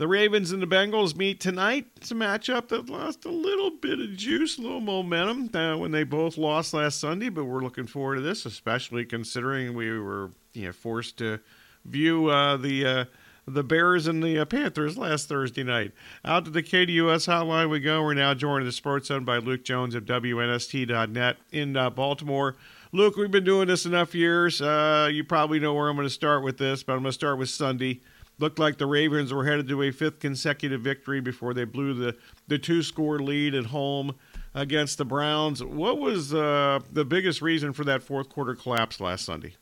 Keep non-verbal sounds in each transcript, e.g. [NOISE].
The Ravens and the Bengals meet tonight. It's a matchup that lost a little bit of juice, a little momentum uh, when they both lost last Sunday, but we're looking forward to this, especially considering we were you know, forced to view uh, the uh, the Bears and the uh, Panthers last Thursday night. Out to the KDUS hotline we go. We're now joined in the Sports Zone by Luke Jones of WNST.net in uh, Baltimore. Luke, we've been doing this enough years. Uh, you probably know where I'm going to start with this, but I'm going to start with Sunday. Looked like the Ravens were headed to a fifth consecutive victory before they blew the, the two score lead at home against the Browns. What was uh, the biggest reason for that fourth quarter collapse last Sunday?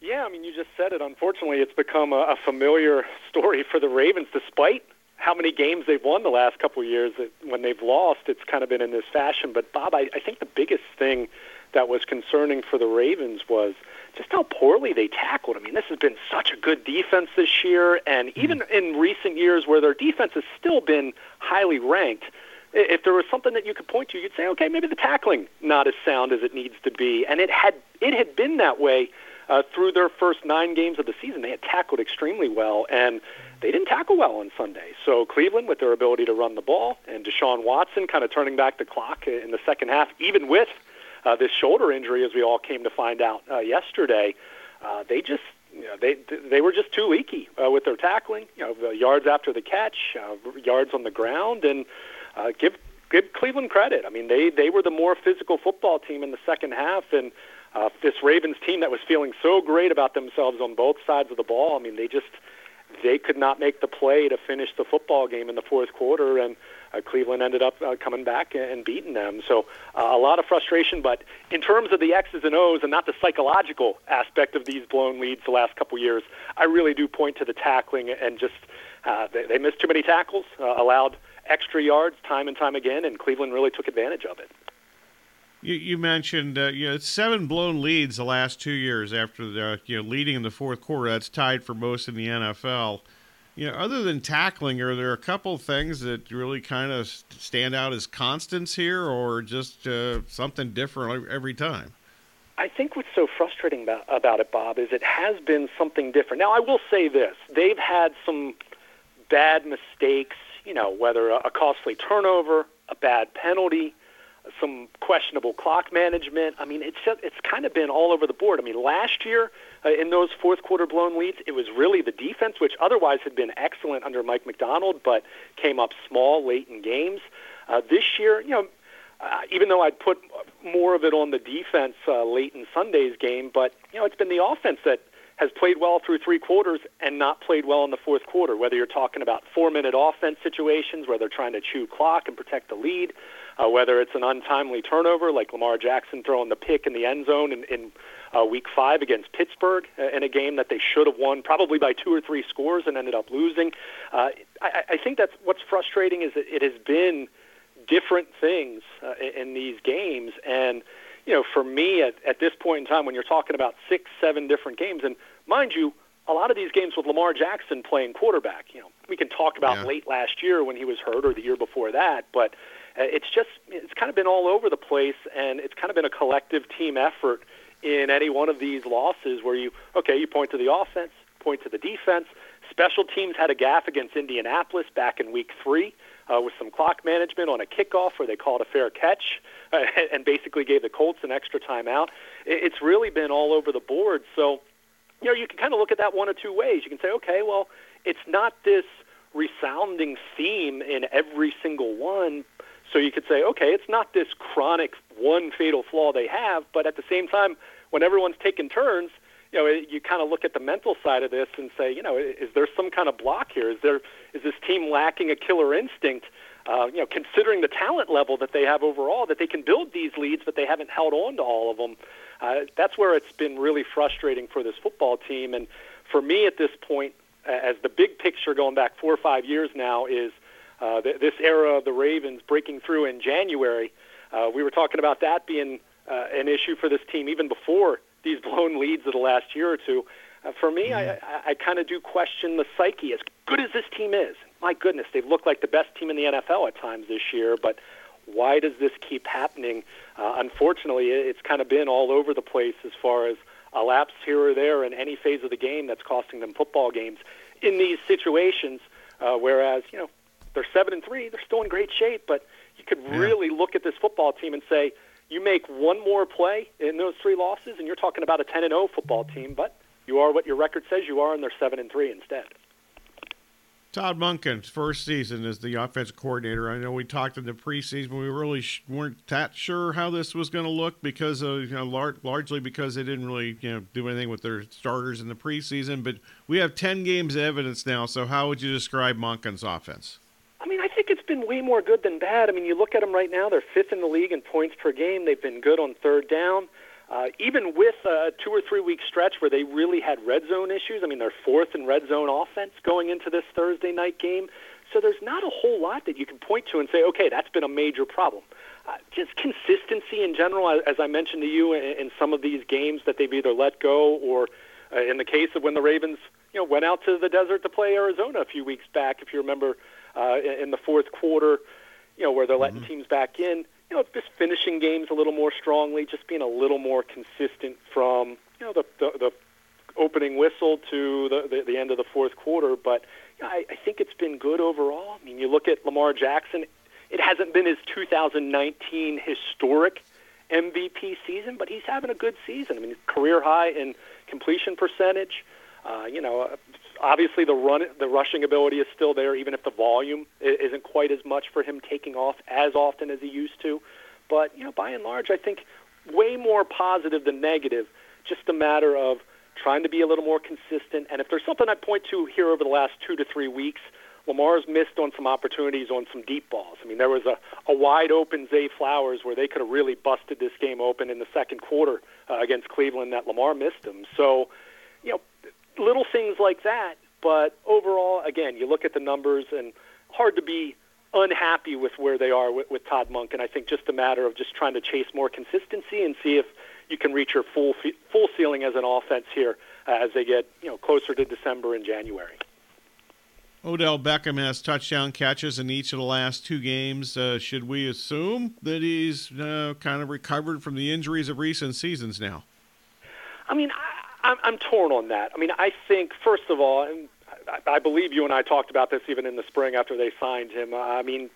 Yeah, I mean, you just said it. Unfortunately, it's become a, a familiar story for the Ravens, despite how many games they've won the last couple of years. When they've lost, it's kind of been in this fashion. But, Bob, I, I think the biggest thing that was concerning for the Ravens was – just how poorly they tackled. I mean, this has been such a good defense this year, and hmm. even in recent years where their defense has still been highly ranked, if there was something that you could point to, you'd say, okay, maybe the tackling not as sound as it needs to be, and it had it had been that way uh, through their first nine games of the season. They had tackled extremely well, and they didn't tackle well on Sunday. So Cleveland, with their ability to run the ball, and Deshaun Watson kind of turning back the clock in the second half, even with uh, this shoulder injury, as we all came to find out uh, yesterday, uh, they just you know, they they were just too leaky uh, with their tackling. You know, yards after the catch, uh, yards on the ground, and uh, give give Cleveland credit. I mean, they they were the more physical football team in the second half, and uh, this Ravens team that was feeling so great about themselves on both sides of the ball. I mean, they just they could not make the play to finish the football game in the fourth quarter, and uh, Cleveland ended up uh, coming back and beating them. So uh, a lot of frustration. But in terms of the X's and O's and not the psychological aspect of these blown leads the last couple years, I really do point to the tackling and just uh, they, they missed too many tackles, uh, allowed extra yards time and time again, and Cleveland really took advantage of it. You, you mentioned uh, you know seven blown leads the last two years after the you know leading in the fourth quarter. That's tied for most in the NFL you know, other than tackling, are there a couple things that really kind of stand out as constants here, or just uh, something different every time? I think what's so frustrating about, about it, Bob, is it has been something different. Now, I will say this: they've had some bad mistakes. You know, whether a costly turnover, a bad penalty, some questionable clock management. I mean, it's just, it's kind of been all over the board. I mean, last year uh, in those fourth quarter blown leads, it was really the defense, which otherwise had been excellent under Mike Macdonald, but came up small late in games. Uh, this year, you know, uh, even though I'd put more of it on the defense uh, late in Sunday's game, but you know, it's been the offense that has played well through three quarters and not played well in the fourth quarter. Whether you're talking about four-minute offense situations where they're trying to chew clock and protect the lead, uh, whether it's an untimely turnover like Lamar Jackson throwing the pick in the end zone in, in uh, Week Five against Pittsburgh uh, in a game that they should have won probably by two or three scores and ended up losing. Uh, I, I think that's what's frustrating is that it has been different things uh, in these games and you know, for me at, at this point in time, when you're talking about six, seven different games, and mind you, a lot of these games with Lamar Jackson playing quarterback, you know, we can talk about yeah. late last year when he was hurt or the year before that, but uh, it's just it's kind of been all over the place, and it's kind of been a collective team effort in any one of these losses where you okay, you point to the offense, point to the defense. Special teams had a gaffe against Indianapolis back in week three uh, with some clock management on a kickoff where they called a fair catch uh, [LAUGHS] and basically gave the Colts an extra timeout. It's really been all over the board. So, you know, you can kind of look at that one or two ways. You can say, okay, well, it's not this resounding theme in every single one. So you could say, okay, it's not this chronic one fatal flaw they have, but at the same time, when everyone's taking turns, you know, you kind of look at the mental side of this and say, you know, is there some kind of block here? Is there is this team lacking a killer instinct? Uh, you know, considering the talent level that they have overall, that they can build these leads, but they haven't held on to all of them. Uh, that's where it's been really frustrating for this football team. And for me, at this point, as the big picture going back four or five years now is uh, th- this era of the Ravens breaking through in January. Uh, we were talking about that being uh, an issue for this team even before these [LAUGHS] blown leads of the last year or two. Uh, for me, mm-hmm. I, I, I kind of do question the psyche. As good as this team is, my goodness, they've looked like the best team in the NFL at times this year. But why does this keep happening? Uh, unfortunately, it's kind of been all over the place as far as a lapse here or there in any phase of the game that's costing them football games. In these situations Uh, whereas, you know, they're seven and three, they're still in great shape, but you could Yeah. really look at this football team and say, you make one more play in those three losses, and you're talking about a 10 and 0 football team, but you are what your record says you are, and they're seven and three instead. Todd Monken's first season as the offensive coordinator. I know we talked in the preseason. We really sh- weren't that sure how this was going to look because of you know lar- largely because they didn't really you know do anything with their starters in the preseason. But we have ten games of evidence now. So how would you describe Monken's offense? I mean, I think it's been way more good than bad. I mean, you look at them right now; they're fifth in the league in points per game. They've been good on third down, uh, even with a two or three week stretch where they really had red zone issues. I mean, they're fourth in red zone offense going into this Thursday night game. So there's not a whole lot that you can point to and say, okay, that's been a major problem. Uh, just consistency in general, as- I mentioned to you, in, in some of these games that they've either let go or, uh, in the case of when the Ravens, you know, went out to the desert to play Arizona a few weeks back, if you remember, uh, in, in the fourth quarter, you know, where they're letting teams back in. You know, just finishing games a little more strongly, just being a little more consistent from you know the the, the opening whistle to the, the the end of the fourth quarter. But you know, I, I think it's been good overall. I mean, you look at Lamar Jackson; it hasn't been his 2019 historic MVP season, but he's having a good season. I mean, career high in completion percentage. Uh, you know, obviously the run, the rushing ability is still there, even if the volume isn't quite as much for him taking off as often as he used to. But you know, by and large, I think way more positive than negative. Just a matter of trying to be a little more consistent. And if there's something I'd point to here over the last two to three weeks, Lamar's missed on some opportunities on some deep balls. I mean, there was a, a wide open Zay Flowers where they could have really busted this game open in the second quarter uh, against Cleveland that Lamar missed them. So, little things like that. But overall, again, you look at the numbers and hard to be unhappy with where they are with, with Todd Monk. And I think just a matter of just trying to chase more consistency and see if you can reach your full full ceiling as an offense here uh, as they get you know closer to December and January. Odell Beckham has touchdown catches in each of the last two games. Uh, should we assume that he's uh, kind of recovered from the injuries of recent seasons now? I mean, I, I'm, I'm torn on that. I mean, I think first of all, and I, I believe you and I talked about this even in the spring after they signed him. Uh, I mean,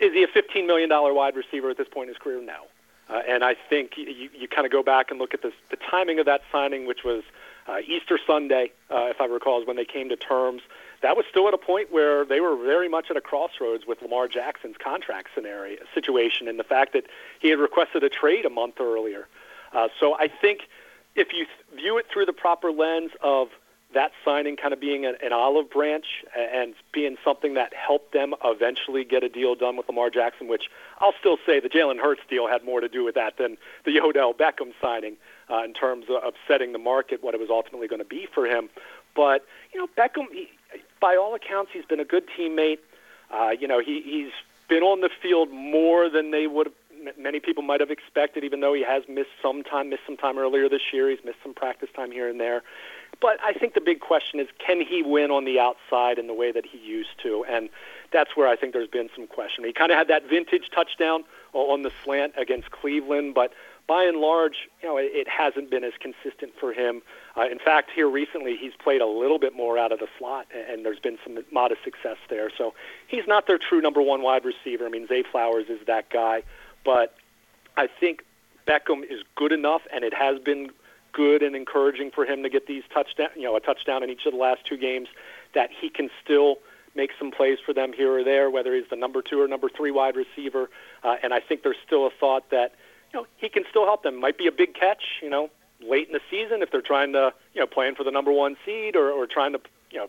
is he a 15 million dollar wide receiver at this point in his career? No. Uh, and I think you, you kind of go back and look at this, the timing of that signing, which was uh, Easter Sunday, uh, if I recall, is when they came to terms. That was still at a point where they were very much at a crossroads with Lamar Jackson's contract scenario situation, and the fact that he had requested a trade a month earlier. Uh, so I think if you view it through the proper lens of that signing kind of being an, an olive branch and being something that helped them eventually get a deal done with Lamar Jackson, which I'll still say the Jalen Hurts deal had more to do with that than the Odell Beckham signing uh, in terms of, setting the market, what it was ultimately going to be for him. But, you know, Beckham, he, by all accounts, he's been a good teammate. Uh, you know, he, he's been on the field more than they would have many people might have expected, even though he has missed some time, missed some time earlier this year. He's missed some practice time here and there. But I think the big question is, can he win on the outside in the way that he used to? And that's where I think there's been some question. He kind of had that vintage touchdown on the slant against Cleveland, but by and large, you know, it, hasn't been as consistent for him. Uh, in fact, here recently, he's played a little bit more out of the slot, and there's been some modest success there. So he's not their true number one wide receiver. I mean, Zay Flowers is that guy, but I think Beckham is good enough, and it has been good and encouraging for him to get these touchdown, you know, a touchdown in each of the last two games, that he can still make some plays for them here or there, whether he's the number two or number three wide receiver. Uh, and I think there's still a thought that, you know, he can still help them. Might be a big catch, you know, late in the season if they're trying to, you know, playing for the number one seed or, or trying to, you know,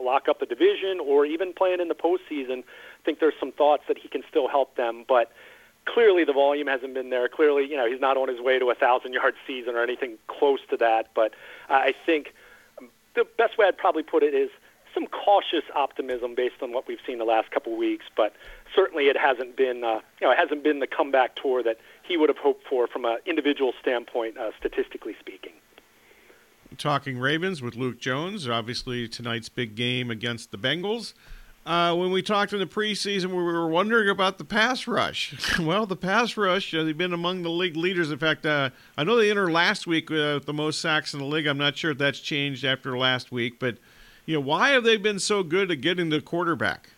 lock up the division or even playing in the postseason. I think there's some thoughts that he can still help them, but clearly the volume hasn't been there. Clearly, you know, he's not on his way to a thousand yard season or anything close to that. But I think the best way I'd probably put it is some cautious optimism based on what we've seen the last couple of weeks. But certainly, it hasn't been, uh, you know, it hasn't been the comeback tour that he would have hoped for from an individual standpoint, uh, statistically speaking. Talking Ravens with Luke Jones. Obviously, tonight's big game against the Bengals. Uh, when we talked in the preseason, we were wondering about the pass rush. [LAUGHS] well, the pass rush, uh, they've been among the league leaders. In fact, uh, I know they entered last week uh, with the most sacks in the league. I'm not sure if that's changed after last week, but you know, why have they been so good at getting the quarterback?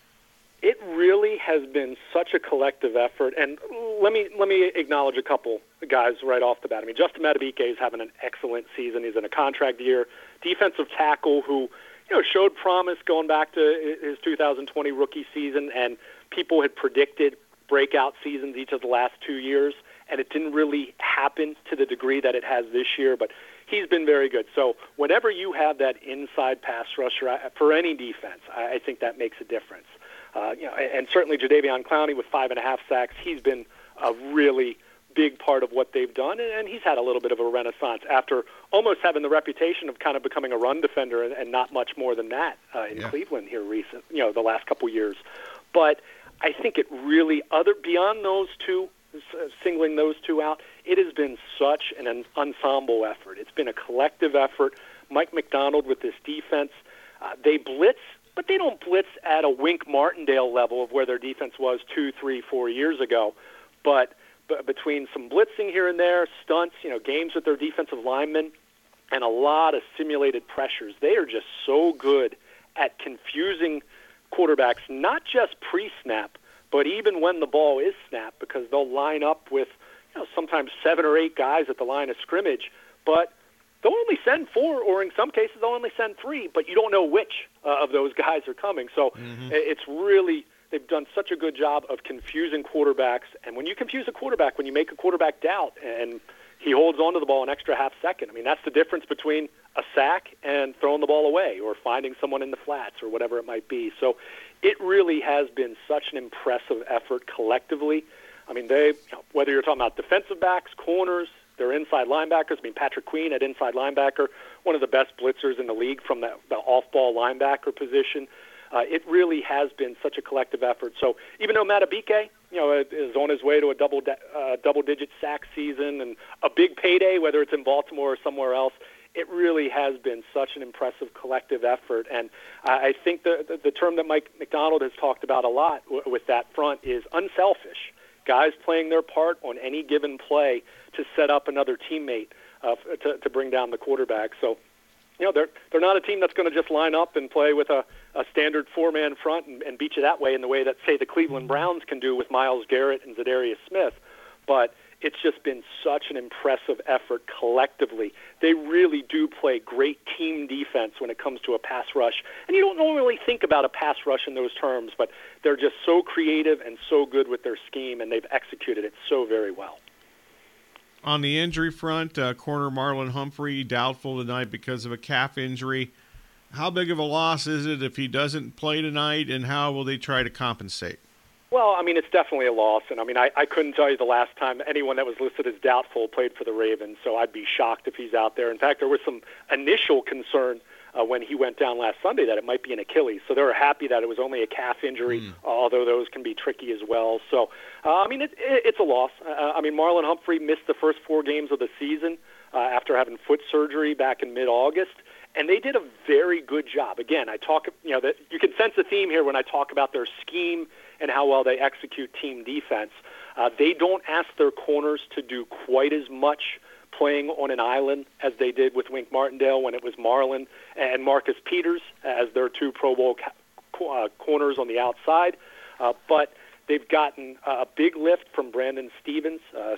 It really has been such a collective effort, and let me let me acknowledge a couple guys right off the bat. I mean, Justin Madubuike is having an excellent season. He's in a contract year. Defensive tackle who you know showed promise going back to his 2020 rookie season, and people had predicted breakout seasons each of the last two years, and it didn't really happen to the degree that it has this year. But he's been very good. So whenever you have that inside pass rusher for any defense, I think that makes a difference. Uh, you know, and certainly Jadeveon Clowney with five and a half sacks, he's been a really big part of what they've done, and he's had a little bit of a renaissance after almost having the reputation of kind of becoming a run defender and, and not much more than that uh, in yeah. Cleveland here recent, you know, the last couple years. But I think it really other beyond those two, uh, singling those two out, it has been such an ensemble effort. It's been a collective effort. Mike Macdonald with this defense, uh, they blitz but they don't blitz at a Wink Martindale level of where their defense was two, three, four years ago. But, but between some blitzing here and there, stunts, you know, games with their defensive linemen, and a lot of simulated pressures, they are just so good at confusing quarterbacks, not just pre-snap, but even when the ball is snapped, because they'll line up with you know, sometimes seven or eight guys at the line of scrimmage, but they'll only send four, or in some cases they'll only send three, but you don't know which uh, of those [LAUGHS] guys are coming. So mm-hmm. it's really they've done such a good job of confusing quarterbacks. And when you confuse a quarterback, when you make a quarterback doubt, and he holds onto the ball an extra half second, I mean that's the difference between a sack and throwing the ball away, or finding someone in the flats, or whatever it might be. So it really has been such an impressive effort collectively. I mean, they, whether you're talking about defensive backs, corners, their inside linebackers. I mean, Patrick Queen at inside linebacker, one of the best blitzers in the league from the, the off-ball linebacker position. Uh, it really has been such a collective effort. So even though Madubuike, you know, is on his way to a double uh, double-digit sack season and a big payday, whether it's in Baltimore or somewhere else, it really has been such an impressive collective effort. And I think the, the, the term that Mike Macdonald has talked about a lot w- with that front is unselfish guys playing their part on any given play to set up another teammate uh, to, to bring down the quarterback. So, you know, they're they're not a team that's going to just line up and play with a, a standard four-man front and, and beat you that way in the way that say the Cleveland Browns can do with Myles Garrett and Za'Darius Smith. But it's just been such an impressive effort collectively. They really do play great team defense when it comes to a pass rush. And you don't normally think about a pass rush in those terms, but they're just so creative and so good with their scheme, and they've executed it so very well. On the injury front, uh, corner Marlon Humphrey doubtful tonight because of a calf injury. How big of a loss is it if he doesn't play tonight, and how will they try to compensate? Well, I mean, it's definitely a loss, and I mean, I, I couldn't tell you the last time anyone that was listed as doubtful played for the Ravens, so I'd be shocked if he's out there. In fact, there was some initial concern uh, when he went down last Sunday that it might be an Achilles, so they were happy that it was only a calf injury, mm. although those can be tricky as well. So, uh, I mean, it, it, it's a loss. Uh, I mean, Marlon Humphrey missed the first four games of the season uh, after having foot surgery back in mid-August and they did a very good job. Again, I talk, you know, that you can sense the theme here when I talk about their scheme and how well they execute team defense. Uh, they don't ask their corners to do quite as much playing on an island as they did with Wink Martindale when it was Marlon and Marcus Peters as their two Pro Bowl ca- uh, corners on the outside. Uh, but they've gotten a big lift from Brandon Stephens, a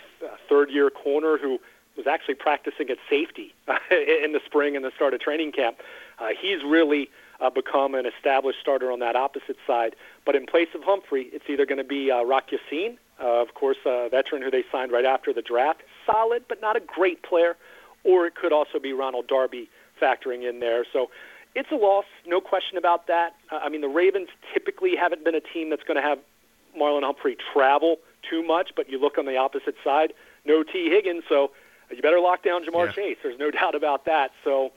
third-year corner who was actually practicing at safety [LAUGHS] in the spring and the start of training camp. Uh, he's really uh, become an established starter on that opposite side. But in place of Humphrey, it's either going to be uh, Rock Ya-Sin, uh, of course, a veteran who they signed right after the draft, solid but not a great player, or it could also be Ronald Darby factoring in there. So it's a loss, no question about that. Uh, I mean, the Ravens typically haven't been a team that's going to have Marlon Humphrey travel too much, but you look on the opposite side, no Tee Higgins, so you better lock down Ja'Marr yeah. Chase. There's no [LAUGHS] doubt about that. So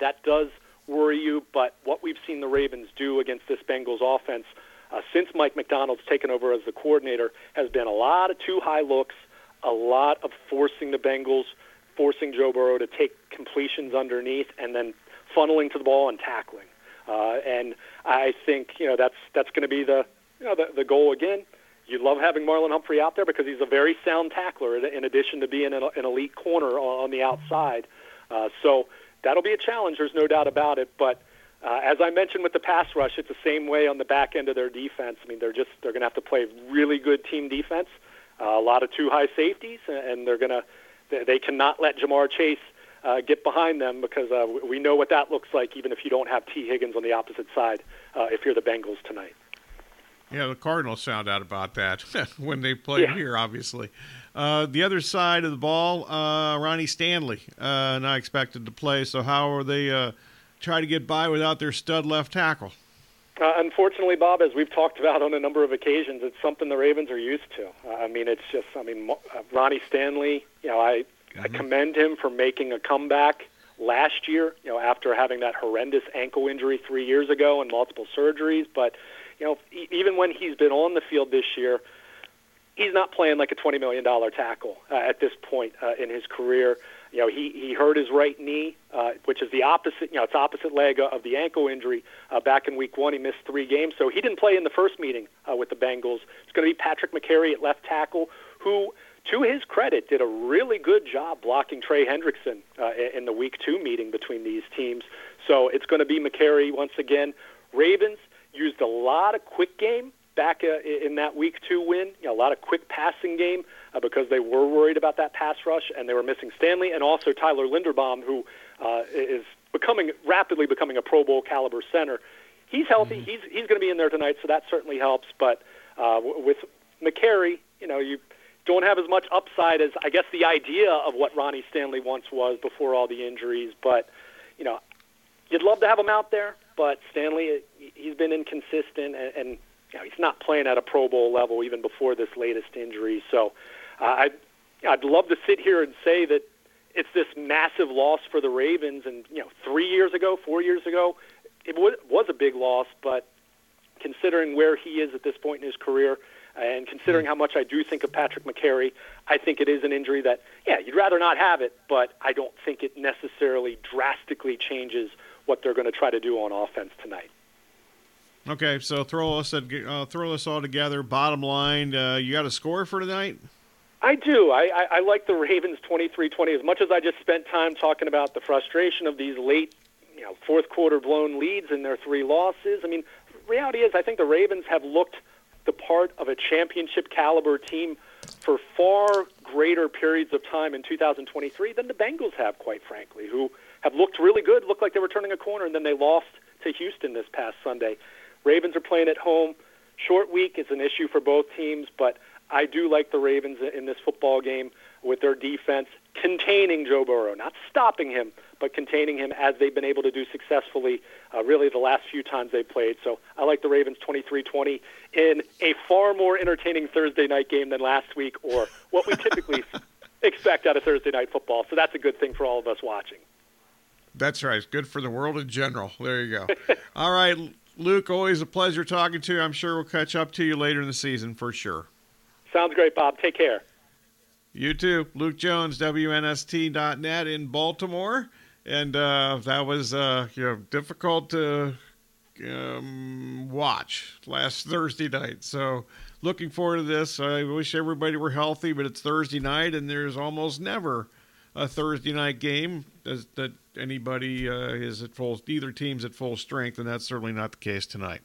that does – worry you, but what we've seen the Ravens do against this Bengals offense uh, since Mike Macdonald's taken over as the coordinator has been a lot of two high looks, a lot of forcing the Bengals, forcing Joe Burrow to take completions underneath, and then funneling to the ball and tackling. Uh, and I think you know that's that's going to be the you know the, the goal again. You love having Marlon Humphrey out there because he's a very sound tackler in addition to being an, elite corner on the outside. Uh, so that'll be a challenge. There's no doubt about it. But Uh, as I mentioned with the pass rush, it's the same way on the back end of their defense. I mean, they're just they're going to have to play really good team defense, uh, a lot of two high safeties, and they're going to they cannot let Ja'Marr Chase uh, get behind them because uh, we know what that looks like, even if you don't have Tee Higgins on the opposite side. Uh, if you're the Bengals tonight. Yeah, the Cardinals found out about that [LAUGHS] when they played yeah. here, obviously. Uh, the other side of the ball, uh, Ronnie Stanley, uh, not expected to play. So how are they uh, try to get by without their stud left tackle? Uh, unfortunately, Bob, as we've talked about on a number of occasions, it's something the Ravens are used to. Uh, I mean, it's just, I mean, uh, Ronnie Stanley. You know, I, mm-hmm. I commend him for making a comeback last year. You know, after having that horrendous ankle injury three years ago and multiple surgeries, but you know, even when he's been on the field this year, he's not playing like a twenty million dollar tackle uh, at this point uh, in his career. You know, he he hurt his right knee, uh, which is the opposite. You know, it's opposite leg of the ankle injury. Uh, back in Week One, he missed three games, so he didn't play in the first meeting uh, with the Bengals. It's going to be Patrick Mekari at left tackle, who, to his credit, did a really good job blocking Trey Hendrickson uh, in the Week Two meeting between these teams. So it's going to be Mekari once again. Ravens used a lot of quick game back uh, in that Week Two win. You know, a lot of quick passing game uh, because they were worried about that pass rush and they were missing Stanley and also Tyler Linderbaum, who uh, is becoming rapidly becoming a Pro Bowl caliber center. He's healthy. Mm-hmm. He's he's going to be in there tonight, so that certainly helps. But uh, with Mekari, you know, you don't have as much upside as I guess the idea of what Ronnie Stanley once was before all the injuries. But you know, you'd love to have him out there, but Stanley he's been inconsistent and, and you know, he's not playing at a Pro Bowl level even before this latest injury. So uh, I'd, I'd love to sit here and say that it's this massive loss for the Ravens. And, you know, three years ago, four years ago, it w- was a big loss. But considering where he is at this point in his career and considering how much I do think of Patrick Mekari, I think it is an injury that, yeah, you'd rather not have it, but I don't think it necessarily drastically changes what they're going to try to do on offense tonight. Okay, so throw us uh, throw us all together. Bottom line, uh, you got a score for tonight? I do. I, I, I like the Ravens 23-20 as much as I just spent time talking about the frustration of these late, you know, fourth quarter blown leads in their three losses. I mean, reality is I think the Ravens have looked the part of a championship caliber team for far greater periods of time in 2023 than the Bengals have, quite frankly, who have looked really good, looked like they were turning a corner, and then they lost to Houston this past Sunday. Ravens are playing at home. Short week is an issue for both teams, but I do like the Ravens in this football game with their defense containing Joe Burrow, not stopping him, but containing him as they've been able to do successfully uh, really the last few times they played. So I like the Ravens 23-20 in a far more entertaining Thursday night game than last week or what we typically [LAUGHS] expect out of Thursday night football. So that's a good thing for all of us watching. That's right. It's good for the world in general. There you go. [LAUGHS] all right, Luke, always a pleasure talking to you. I'm sure we'll catch up to you later in the season for sure. Sounds great, Bob. Take care. You too. Luke Jones, WNST.net in Baltimore. And uh, that was uh, you know difficult to um, watch last Thursday night. So looking forward to this. I wish everybody were healthy, but it's Thursday night, and there's almost never a Thursday night game that anybody uh, is at full, either team's at full strength, and that's certainly not the case tonight.